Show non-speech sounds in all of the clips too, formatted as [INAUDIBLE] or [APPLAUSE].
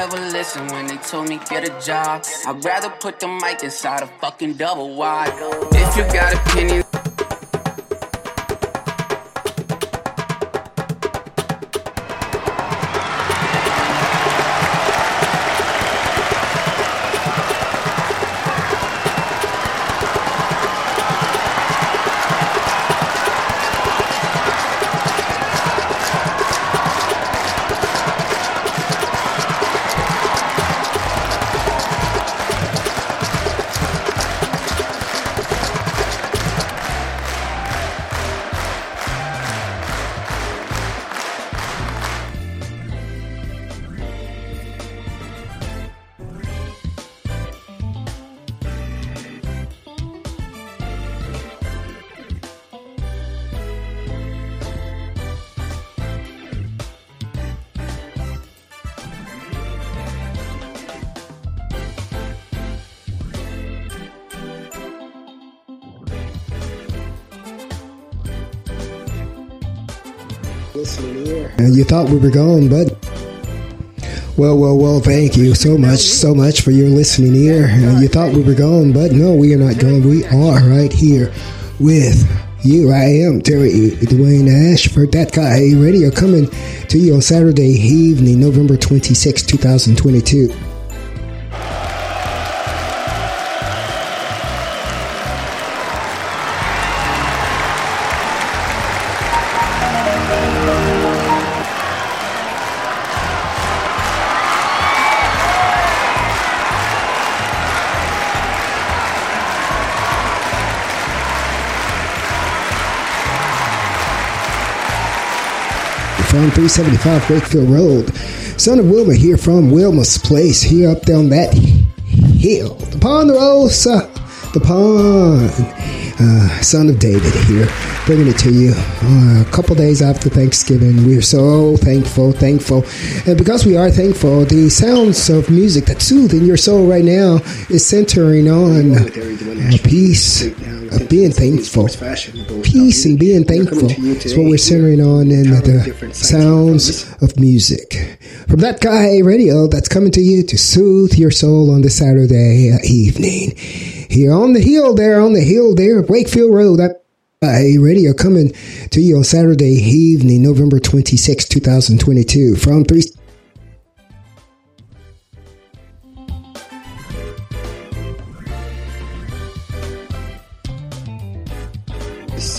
never listened when they told me get a job. I'd rather put the mic inside a fucking double wide. If you got opinions. You thought we were gone, but well, well, well, thank you so much, so much for your listening ear. You thought we were gone, but no, we are not gone. We are right here with you. I am Terry Dwayne Ashford, that guy radio coming to you on Saturday evening, November 26, 2022. From 375 Wakefield Road. Son of Wilma here from Wilma's Place, here up down that hill. The Ponderosa, the pond. Uh, son of David here, bringing it to you uh, a couple days after Thanksgiving. We're so thankful, thankful. And because we are thankful, the sounds of music that's soothing your soul right now is centering on peace of uh, being thankful. Peace and being thankful is what we're centering on in the sounds of music. From that guy radio that's coming to you to soothe your soul on this Saturday evening. Here on the hill there, on the hill there, Wakefield Road, that a radio coming to you on Saturday evening, November 26, 2022 from 3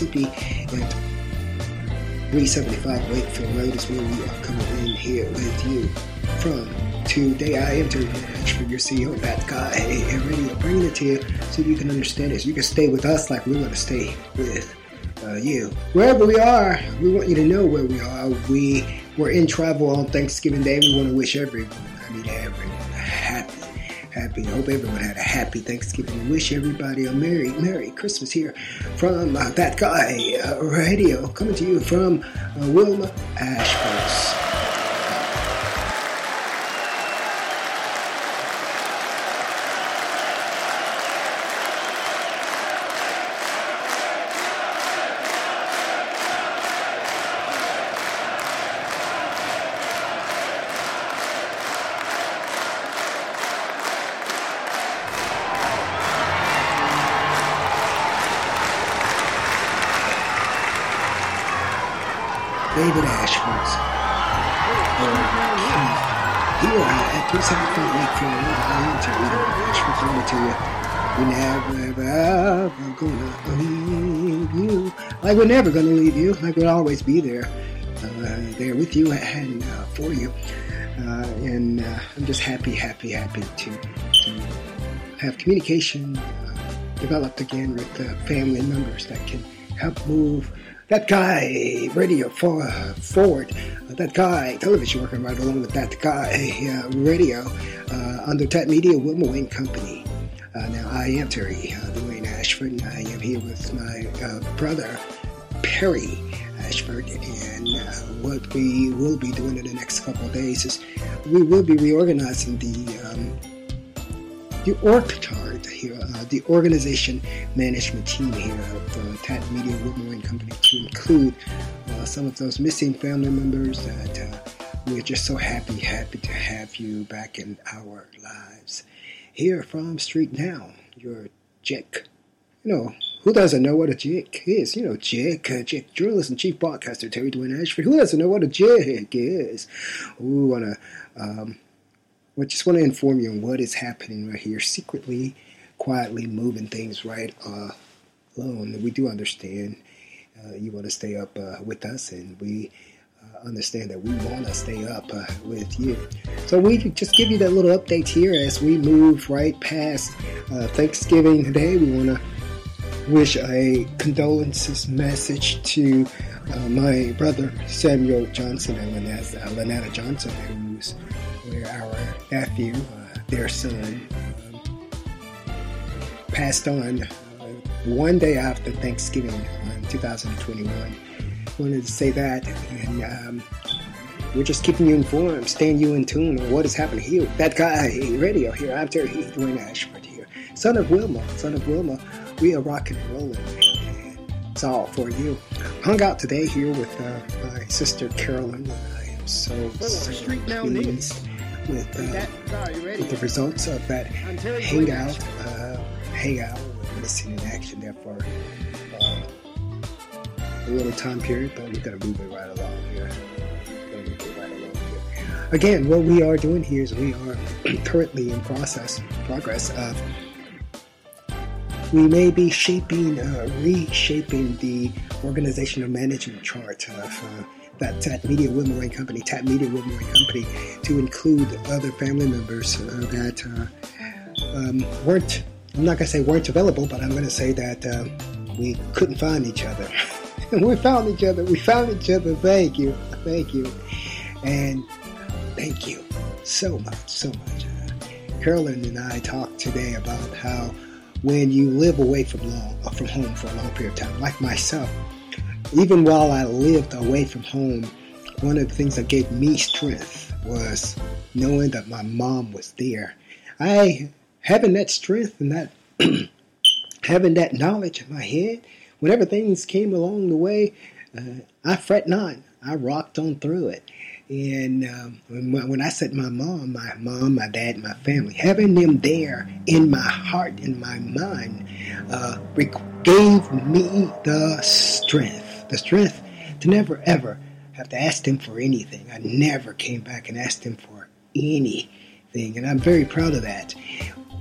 Mississippi and 375 Wakefield Road is where we are coming in here with you from today. I am Terry for your CEO, that guy, and radio, bringing it to you so you can understand it. So you can stay with us like we're going to stay with uh, you. Wherever we are, we want you to know where we are. We were in travel on Thanksgiving Day. We want to wish everyone, I mean everyone, happy. I hope everyone had a happy Thanksgiving wish everybody a Merry, Merry Christmas here from uh, That Guy uh, Radio, coming to you from uh, Wilma Ashford. Like we're never gonna leave you. Like we'll always be there. Uh, there with you and uh, for you. Uh, and uh, I'm just happy, happy, happy to, to have communication uh, developed again with family members that can help move that guy radio for, forward, uh, that guy television working right along with that guy [LAUGHS] uh, radio uh, under Tat Media Wilma Wayne Company. Uh, now I am Terry uh, Dwayne Ashford, and I am here with my uh, brother Perry Ashford, and uh, what we will be doing in the next couple of days is we will be reorganizing the um, the org chart here, uh, the organization management team here of uh, Tat Media Wilma Wayne Company to include uh, some of those missing family members that uh, we're just so happy, happy to have you back in our lives. Here from Street Now, your Jick. You know, who doesn't know what a Jick is? You know, Jick, uh, journalist and chief broadcaster Terry Dwayne Ashford. Who doesn't know what a Jick is? We want to, um, we just want to inform you on what is happening right here, secretly, quietly moving things right uh, alone. We do understand uh, you want to stay up uh, with us, and we uh, understand that we want to stay up uh, with you. So we just give you that little update here as we move right past uh, Thanksgiving today. We want to wish a condolences message to uh, my brother Samuel Johnson and Lynetta, Lynetta Johnson, who's our nephew, their son, um, passed on one day after Thanksgiving in 2021. Wanted to say that, and um, we're just keeping you informed, staying you in tune on what is happening here. That guy, radio here, I'm Terry Dwayne Ashford here, son of Wilma, son of Wilma. We are rocking and rolling. It's all for you. Hung out today here with uh, my sister Carolyn. and I am so, so pleased with, uh, with the results of that hangout. Uh, hangout missing in action there for uh, a little time period, but we're going to move it right along here. Right along here. Again, what we are doing here is we are [CLEARS THROAT] currently in process, progress of we may be shaping, uh, reshaping the organizational management chart of uh, that TAT Media Wilmer Company, TAT Media Wilmer Company, to include other family members uh, that uh, um, weren't I'm not going to say weren't available, but I'm going to say that uh, we couldn't find each other. [LAUGHS] we found each other. We found each other. Thank you. Thank you. And thank you so much, so much. Uh, Carolyn and I talked today about how when you live away from long, uh, from home for a long period of time, like myself, even while I lived away from home, one of the things that gave me strength was knowing that my mom was there. I having that strength and that [CLEARS THROAT] having that knowledge in my head, whenever things came along the way, uh, I fret not. I rocked on through it. And um, when, when, I said my mom, my mom, my dad, my family, having them there in my heart, in my mind, uh, gave me the strength, the strength to never ever have to ask them for anything. I never came back and asked them for anything, and I'm very proud of that.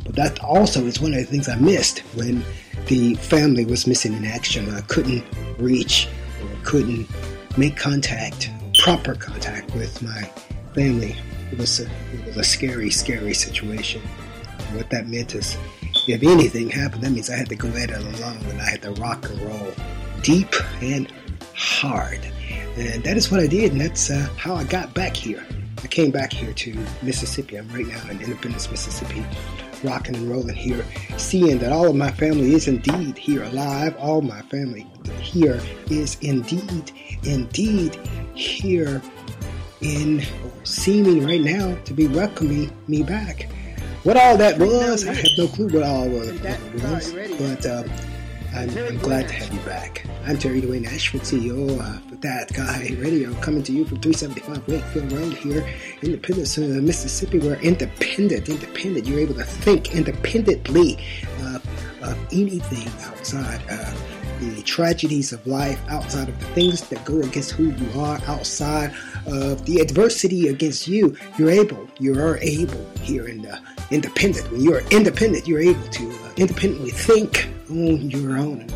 But that also is one of the things I missed when the family was missing in action. I couldn't reach or couldn't make contact, proper contact with my family. It was a, it was a scary, scary situation. what that meant is, if anything happened, that means I had to go at it alone and I had to rock and roll deep and hard. And that is what I did, and that's uh, how I got back here. I came back here to Mississippi. I'm right now in Independence, Mississippi, rocking and rolling here, seeing that all of my family is indeed here alive. All my family here is indeed, indeed here in or seeming right now to be welcoming me back. What all that was, I have no clue what all was, was but uh, I'm, I'm, glad to have you back. I'm Terry Dwayne Ashford, CEO uh, for That Guy Radio, coming to you from 375 Wakefield Road here, Independence, uh, Mississippi. We're independent, independent. You're able to think independently uh, of anything outside of the tragedies of life, outside of the things that go against who you are, outside of the adversity against you. You're able, you are able here in the independent. When you're independent, you're able to uh, independently think on your own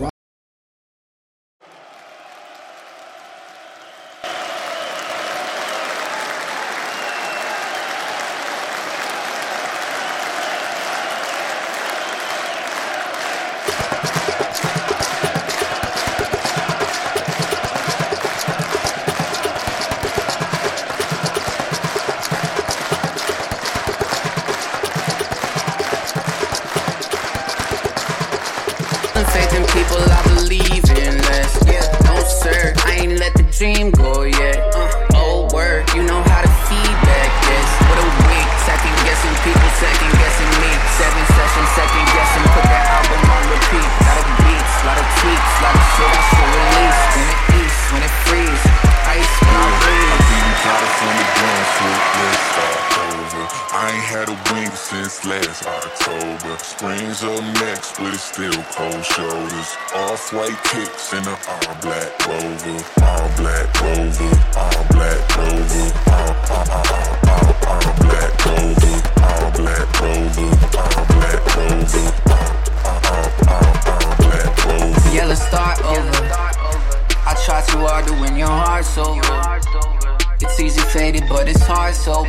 I ain't had a wink since last October. Springs up next, but it's still cold shoulders. Off white kicks in a all black rover. All black rover. All black rover. All, all, all, all, all black rover. All black rover. All black rover. All, all, all, all black rover. Yeah, let's start over. I try too hard to win your heart over. It's easy faded, but it's hard sober.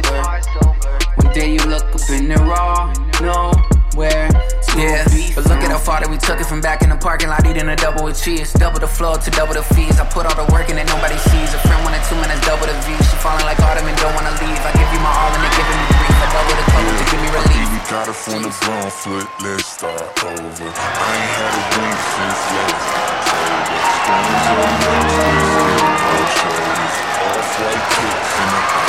One day you look up in the raw, nowhere. Yeah, but look at how far that we took it from back in the parking lot, eating a double with cheese. Double the flow to double the fees. I put all the work in that nobody sees. A friend wanted two minutes, double the V. She falling like autumn and don't wanna leave. I give you my all and they giving me grief. I double the total to give me relief. We got it from the ground foot, let's start over. I ain't had a wink since last October. Springs up next, but it's still cold shoulders. Off white kicks in a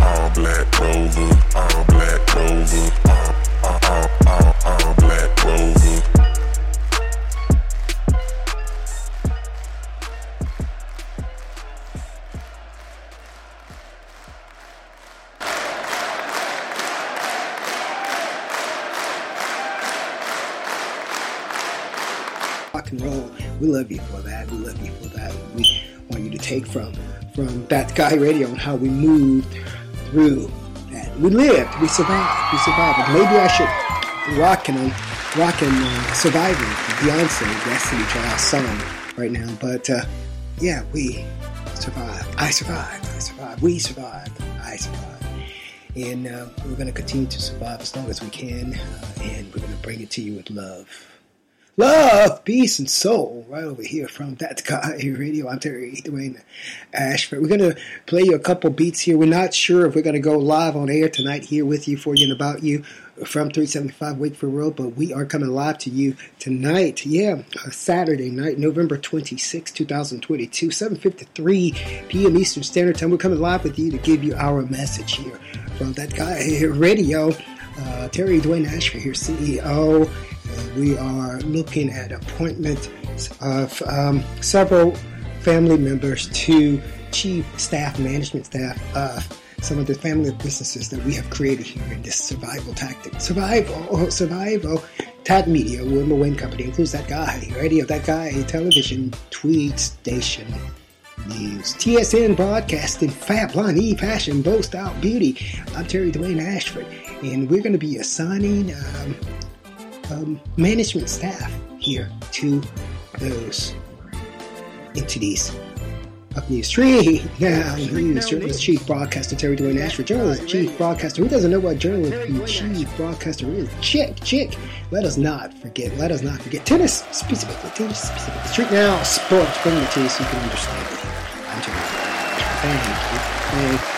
all black rover. All black We love you for that. We love you for that. We want you to take from from that guy radio and how we moved through that. We lived. We survived. We survived. Maybe I should rock and rock and uh, surviving Beyonce Destiny Child song right now. But uh, yeah, we survived. I survived. I survived. We survived. I survived. And uh, we're going to continue to survive as long as we can. Uh, and we're going to bring it to you with love love, peace, and soul right over here from that guy [LAUGHS] radio. I'm Terry Dwayne Ashford. We're to play you a couple beats here. We're not sure if we're to go live on air tonight here with you for you and about you from 375 Wakefield Road, but we are coming live to you tonight. Yeah, Saturday night, November 26, 2022, 7.53 p.m. Eastern Standard Time. We're coming live with you to give you our message here from that guy [LAUGHS] radio. Uh, Terry Dwayne Ashford here, CEO we are looking at appointment of um, several family members to chief staff, management staff of some of the family businesses that we have created here in this survival tactic. Survival, oh, survival. Tat Media, Wilma Wayne Company includes that guy, radio, that guy, television, tweet station, news, TSN broadcasting, Fab Line E Fashion, Bow Style Beauty. I'm Terry Dwayne Ashford, and we're going to be assigning. Um, um, management staff here to those entities of News 3. Now, News Journalist Chief Broadcaster Terry Dwayne Ashford, Journalist Chief Broadcaster. Who doesn't know what Journalist Chief Broadcaster is? Chick, chick. Let us not forget, let us not forget tennis, specifically, tennis, specifically. Street Now Sports, bringing it to you so you can understand it. I'm Terry Dwayne Ashford. Thank you. Thank you.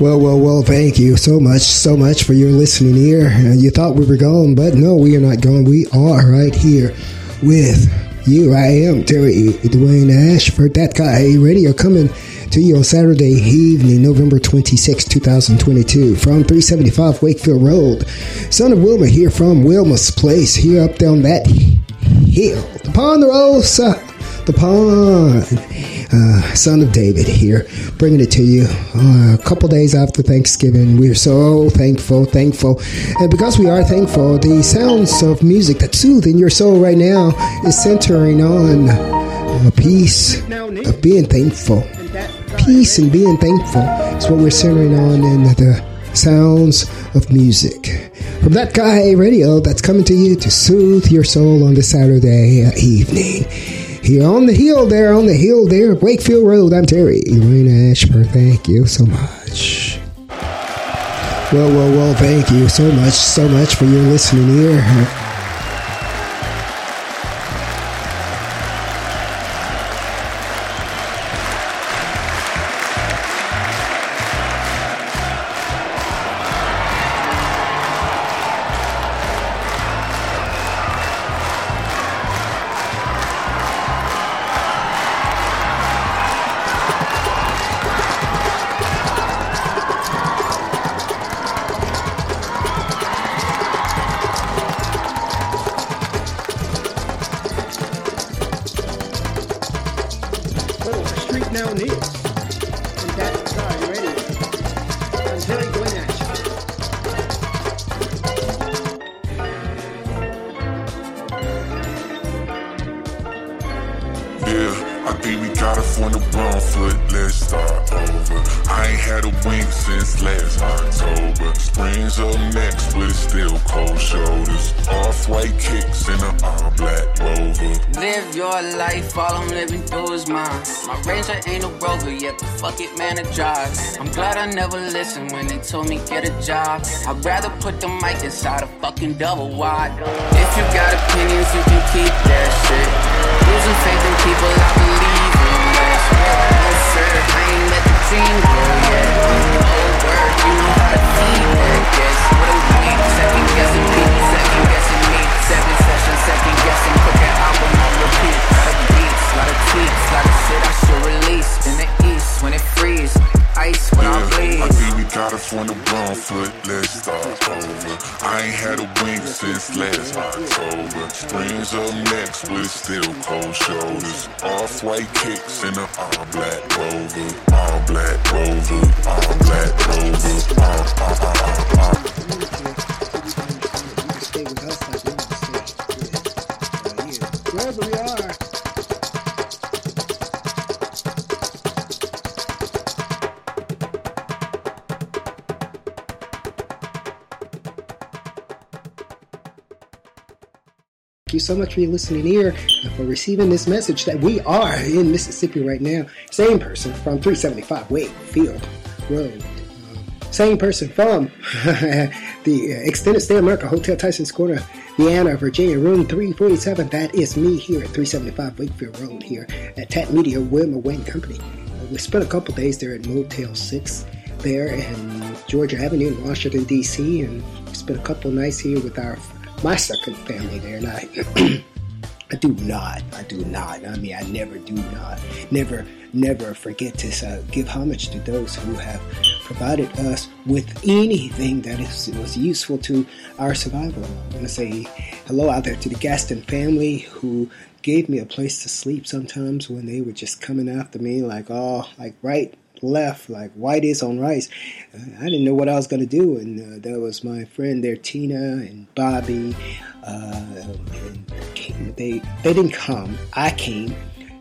Well, well, well, thank you so much, so much for your listening ear. Uh, you thought we were gone, but no, we are not gone. We are right here with you. I am Terry Dwayne Ashford, that guy radio coming to you on Saturday evening, November 26, 2022, from 375 Wakefield Road. Son of Wilma here from Wilma's Place, here up down that hill. Upon the the Ponderosa, the Pond, uh, son of David here, bringing it to you uh, a couple days after Thanksgiving. We are so thankful, thankful. And because we are thankful, the sounds of music that's in your soul right now is centering on a peace of being thankful. Peace and being thankful is what we're centering on in the sounds of music. From that guy radio that's coming to you to soothe your soul on this Saturday evening. Here on the hill there, on the hill there, Wakefield Road, I'm Terry Lorena Ashford. Thank you so much. Well, well, well, thank you so much, so much for your listening here. I'm glad I never listened when they told me get a job. I'd rather put the mic inside a fucking double wide. If you got opinions, you can keep that shit. Losing faith in people, I believe in this. No sir, I ain't let the dream grow yet. Oh word, you know how to feed that guess. What a week, second guessing people, second guessing me. Seven sessions, second guessing, put that album on repeat. Lot of beats, lot of tweets, lot of shit I should release. I think we got it from the wrong foot, let's start over. I ain't had a wink since last October. Springs up next with still cold shoulders. Off white kicks in a all black rover. All black rover, all black rover. All, all, all, all, all. So much for your listening ear and for receiving this message that we are in Mississippi right now. Same person from 375 Wakefield Road. Um, same person from [LAUGHS] the Extended Stay America Hotel Tysons Corner, Vienna, Virginia, room 347. That is me here at 375 Wakefield Road here at Tat Media Wilma Wayne Company. Uh, we spent a couple days there at Motel 6 there in Georgia Avenue in Washington, D.C., and spent a couple nights here with our my second family there, and I, [CLEARS THROAT] I do not, I do not. I mean, I never do not, never, never forget to uh, give homage to those who have provided us with anything that is, was useful to our survival. I want to say hello out there to the Gaston family who gave me a place to sleep sometimes when they were just coming after me, like, oh, like right left, like white is on rice. I didn't know what I was to do. And uh, there was my friend there, Tina and Bobby. Uh, and they, they didn't come. I came.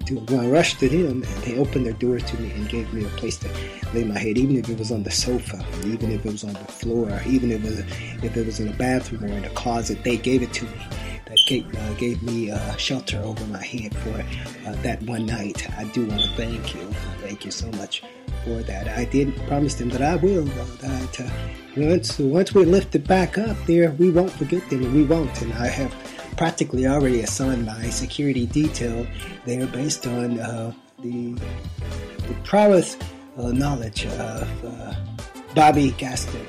To, I rushed to them, and they opened their door to me and gave me a place to lay my head, even if it was on the sofa, even if it was on the floor, even if it was, if it was in a bathroom or in a closet. They gave it to me that gave, uh, gave me uh, shelter over my head for uh, that one night. I do want to thank you. Thank you so much for that. I did promise them that I will, that uh, once once we lift it back up there, we won't forget them, and we won't. And I have practically already assigned my security detail there based on uh, the, the prowess uh, knowledge of uh, Bobby Gaston.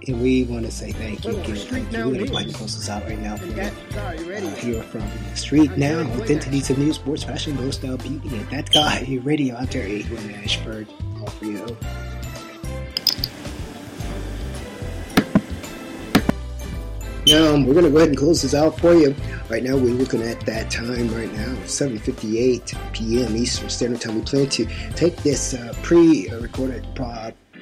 Uh, uh, and we want to say thank you again. Thank you. And Mike posts out right now for you. Uh, here from the Street Now, Identities of News, Sports, Fashion, Low Style, Beauty, and that guy, radio out there, Adrian Ashford, all for you. Now we're gonna go ahead and close this out for you. Right now we're looking at that time right now, 7:58 p.m. Eastern Standard Time. We plan to take this uh, pre-recorded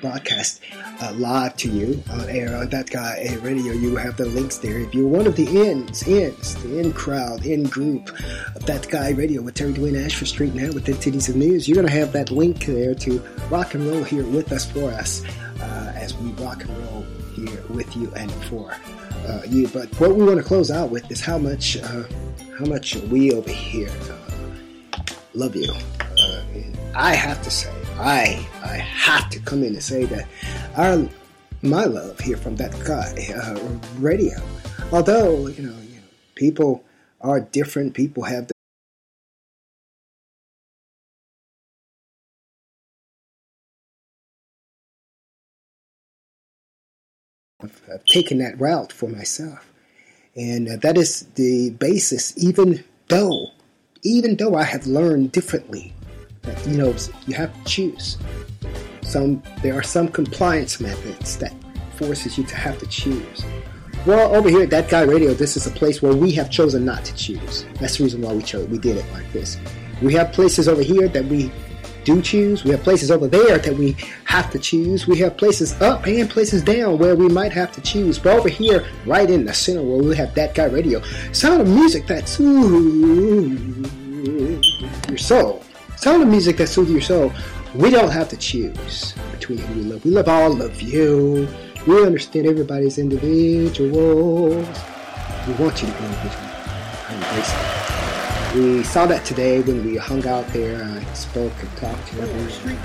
broadcast uh, live to you on air on that guy a radio. You have the links there. If you're one of the ins, ins, the in crowd, in group of that guy radio with Terry Dwayne Ashford Street now with the Titties of News, you're gonna have that link there to rock and roll here with us for us uh, as we rock and roll here with you and for uh, you. But what we want to close out with is how much uh, how much we over here uh, love you. Uh, I have to say, I I have to come in and say that our my love here from that guy uh, radio. Although you know, you know, people are different. People have I've taken that route for myself. And uh, that is the basis, even though, even though I have learned differently, that, you know, you have to choose. Some, there are some compliance methods that forces you to have to choose. Well, over here at That Guy Radio, this is a place where we have chosen not to choose. That's the reason why we chose. We did it like this. We have places over here that we do choose. We have places over there that we have to choose. We have places up and places down where we might have to choose. But over here, right in the center where we have that guy radio, sound of music that soothes your soul. Sound of music that soothes your soul. We don't have to choose between who we love. We love all of you. We understand everybody's individuals. We want you to be individual. I embrace it. We saw that today when we hung out there and spoke and talked to everyone.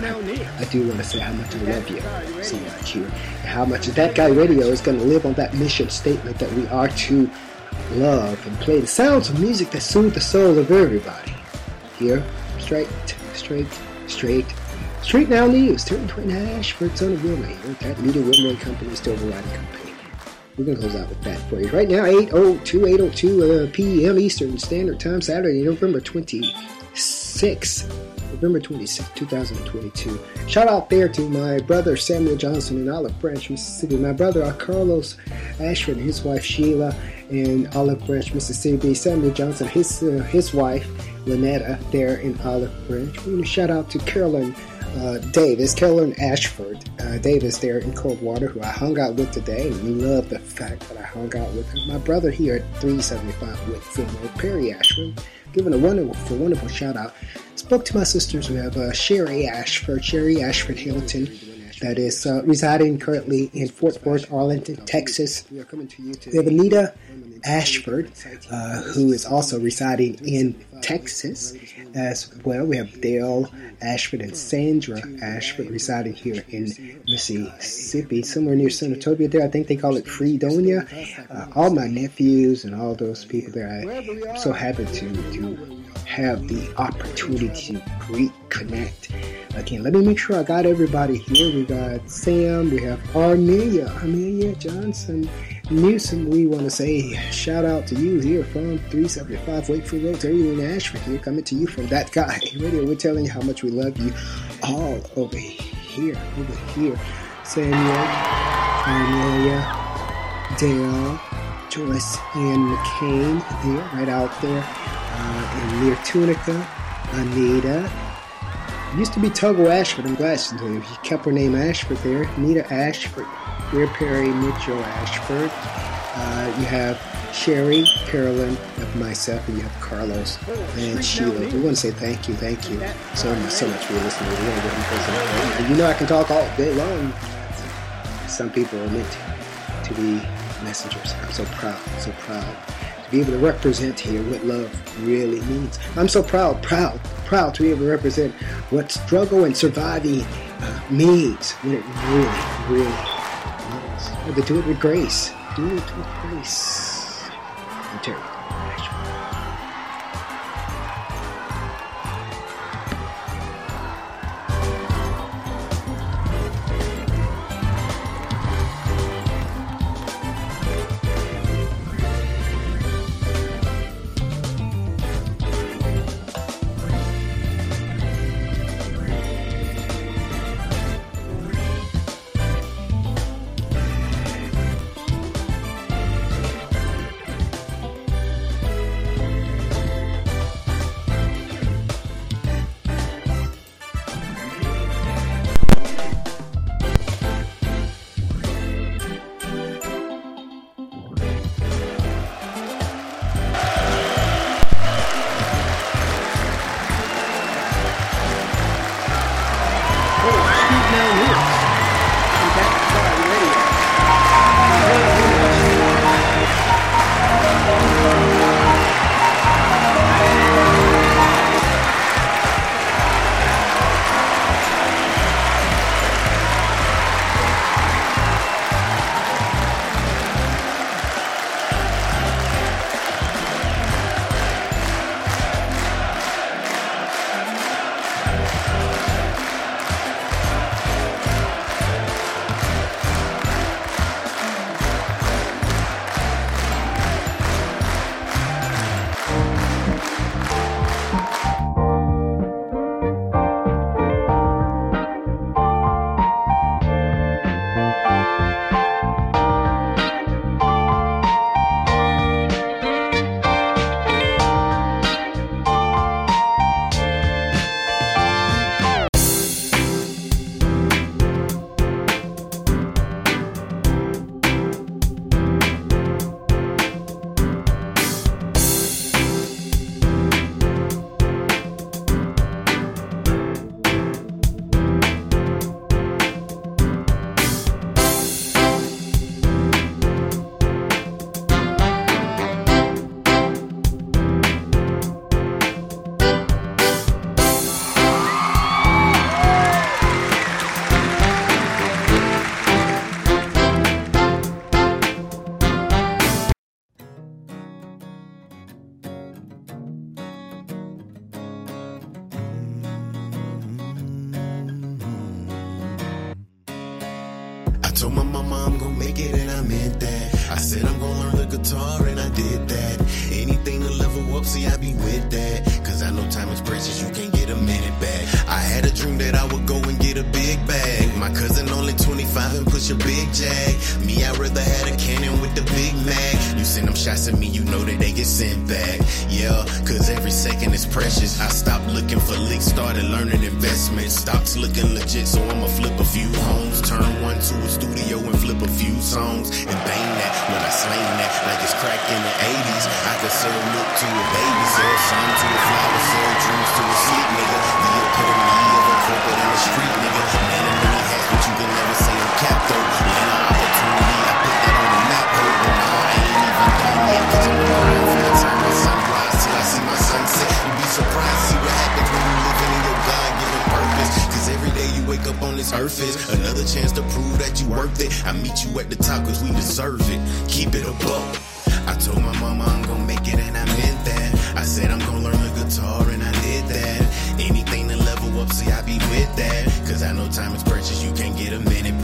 I do want to say how much I love you so much here. And how much that guy radio is going to live on that mission statement that we are to love and play the sounds of music that soothe the soul of everybody. Here, straight, straight, straight, straight now news. Turn 20 Ashford, son of Wilmot. That Media Wilmot Company, is still overriding company. We're going to close out with that for you. Right now, 802, 802 uh, p.m. Eastern Standard Time, Saturday, November 26, November 26, 2022. Shout out there to my brother Samuel Johnson in Olive Branch, Mississippi. My brother uh, Carlos Ashford and his wife Sheila in Olive Branch, Mississippi. Samuel Johnson, his uh, his wife Lynetta there in Olive Branch. We want to shout out to Carolyn uh, Davis, Carolyn Ashford uh, Davis there in Coldwater, who I hung out with today. And we love the fact that I hung out with my brother here at 375 Wakefield Road, Perry Ashford. Giving a wonderful, wonderful shout out. Spoke to my sisters. We have uh, Sherry Ashford, Sherry Ashford Hamilton, that is uh, residing currently in Fort Worth, Arlington, Texas. We have Anita Ashford, uh, who is also residing in Texas as well. We have Dale Ashford and Sandra Ashford residing here in Mississippi, somewhere near Senatobia there. I think they call it Fredonia. Uh, all my nephews and all those people there, I'm so happy to, to have the opportunity to reconnect again. Let me make sure I got everybody here. We got Sam, we have Armelia, Armelia Johnson, Newsom. We want to say shout out to you here from 375 Wakefield Road, Terry in Ashford here, coming to you from that guy [LAUGHS] radio. We're telling you how much we love you all over here, over here. Samuel, Armelia, Dale, Joyce, and McCain there, right out there, uh, and near Tunica, Anita, used to be Togo Ashford. I'm glad she kept her name Ashford there. Anita Ashford, Dear Perry Mitchell Ashford. Uh, you have Sherry, Carolyn, of myself, and you have Carlos and Sheila. We want to say thank you, thank you so much, so much for listening. You know, you know I can talk all day long. Some people are meant to be messengers. I'm so proud, so proud to be able to represent here what love really means. I'm so proud, proud proud to be able to represent what struggle and surviving uh, means when it really, really means. But do it with grace. Do it with grace. I'm shots at me, you know that they get sent back. Yeah, cause every second is precious. I stopped looking for leaks, started learning investments. Stocks looking legit, so I'ma flip a few homes. Turn one to a studio and flip a few songs. And bang that when I slang that like it's crack in the 80s. I could sell milk to a baby, sell sun to a flower, sell dreams to a sleep nigga. The epitome of a corporate in the street nigga. Man in many hats, but you can never say I'm capped though. Surprised see what happens when you living in your God-given purpose. Cause every day you wake up on this earth is another chance to prove that you worth it. I meet you at the top cause we deserve it. Keep it above. I told my mama I'm gonna make it and I meant that. I said I'm gonna learn the guitar and I did that. Anything to level up, see I be with that. Cause I know time is precious, you can't get a minute.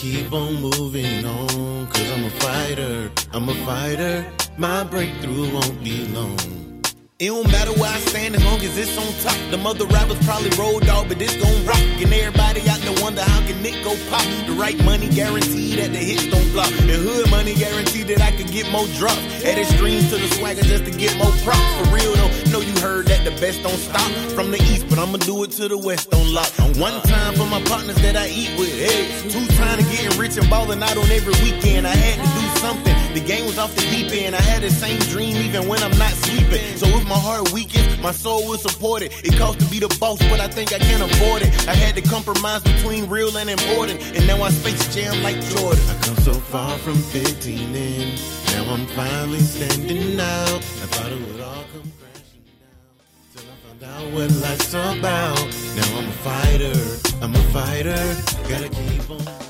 Keep on moving on. Cause I'm a fighter. I'm a fighter. My breakthrough won't be long. It don't matter where I stand long as it's on top. The mother rappers probably rolled off, but this gon' rock. And everybody out there wonder how can it go pop. The right money guaranteed that the hits don't flop. The hood money guaranteed that I could get more drops. Added streams to the swagger just to get more props. For real though, know you heard that the best don't stop from the east, but I'ma do it to the west on lock. One time for my partners that I eat with. Hey, two time to getting rich and balling out on every weekend. I had to do something. The game was off the deep end. I had the same dream even when I'm not sleeping. So if my heart weakens, my soul will support it. It costs to be the boss, but I think I can afford it. I had to compromise between real and important, and now I space jam like Jordan. I come so far from 15 in. Now I'm finally standing out. I thought it would all come crashing down. Till I found out what life's about. Now I'm a fighter. I'm a fighter. Gotta keep on.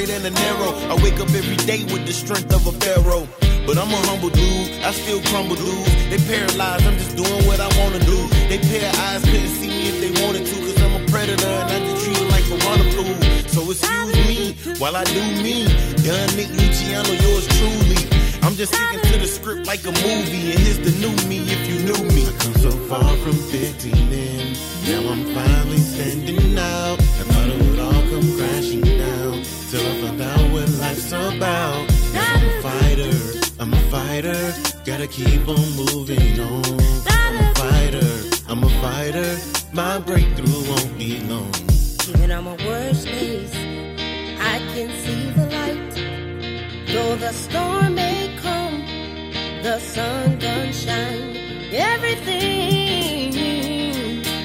Straight and the narrow. I wake up every day with the strength of a pharaoh. But I'm a humble dude, I still crumble dudes. They paralyzed, I'm just doing what I wanna do. They pair eyes, couldn't see me if they wanted to, cause I'm a predator and I just treat like a runner fool. So excuse me while I do me. Young Nick Luciano, yours truly. I'm just sticking to the script like a movie, and here's the new me if you knew me. I come so far from 15 in, now I'm finally standing out. I thought it would all come crashing down, gotta keep on moving on. I'm a fighter, I'm a fighter, my breakthrough won't be long. Even on my worst days, I can see the light. Though the storm may come, the sun gonna shine. Everything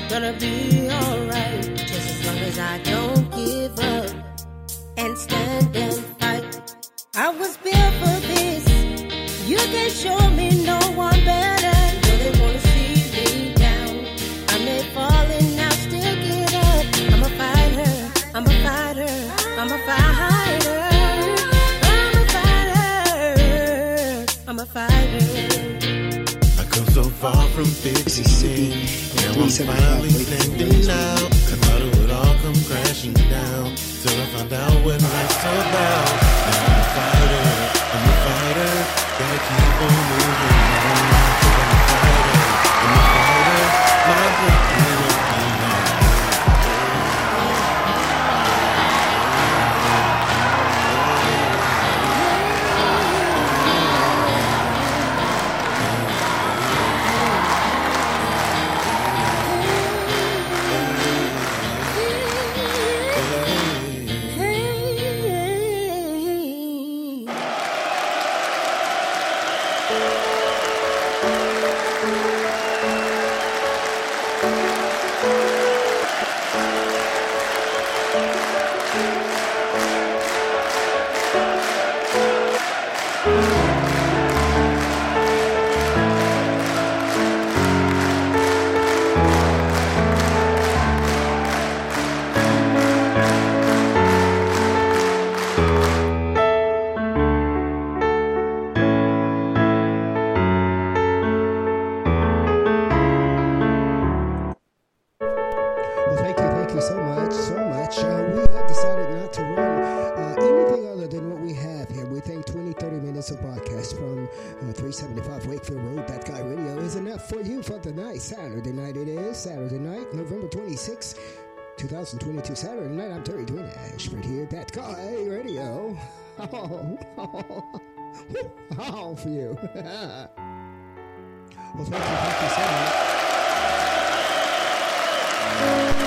gonna be alright. Just as long as I don't give up and stand and fight. I was built for crashing down. Till I found out what life's about. Now I'm a fighter. I'm a fighter. Gotta keep on moving I'm a fighter. I'm a fighter. My breakthrough 75 Wakefield Road. That Guy Radio is enough for you for the night. Saturday night it is. Saturday night, November twenty-six, 2022. Saturday night, I'm Terry Dwayne Ashford here. That Guy Radio. Oh, oh, oh for you. [LAUGHS] well, thank you, thank you so much.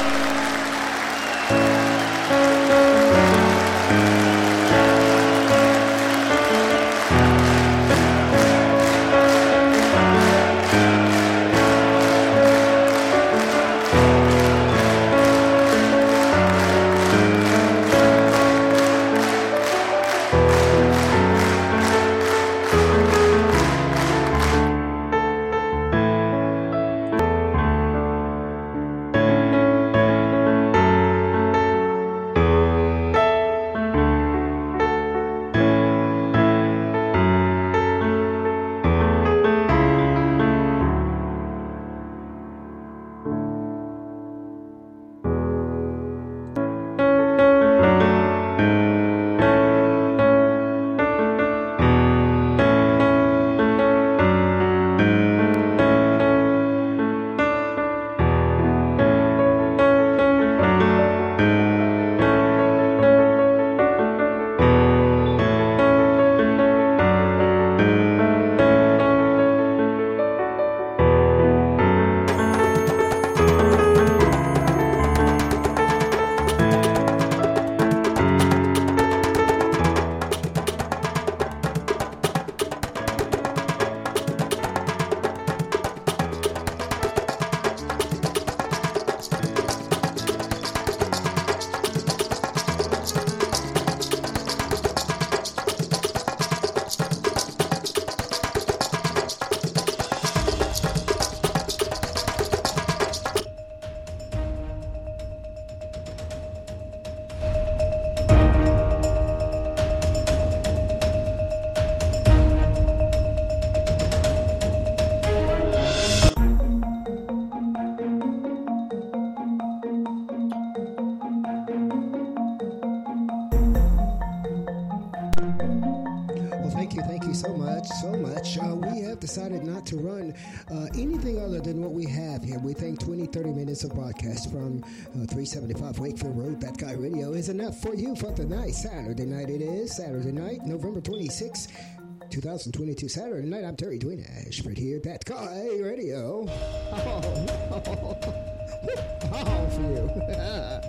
Much, so much. Uh, we have decided not to run uh, anything other than what we have here. We think 20, 30 minutes of broadcast from uh, 375 Wakefield Road, That Guy Radio, is enough for you for the night. Saturday night it is. Saturday night, November 26, 2022. Saturday night, I'm Terry Dwayne Ashford here, That Guy Radio. Oh, oh, for you. [LAUGHS]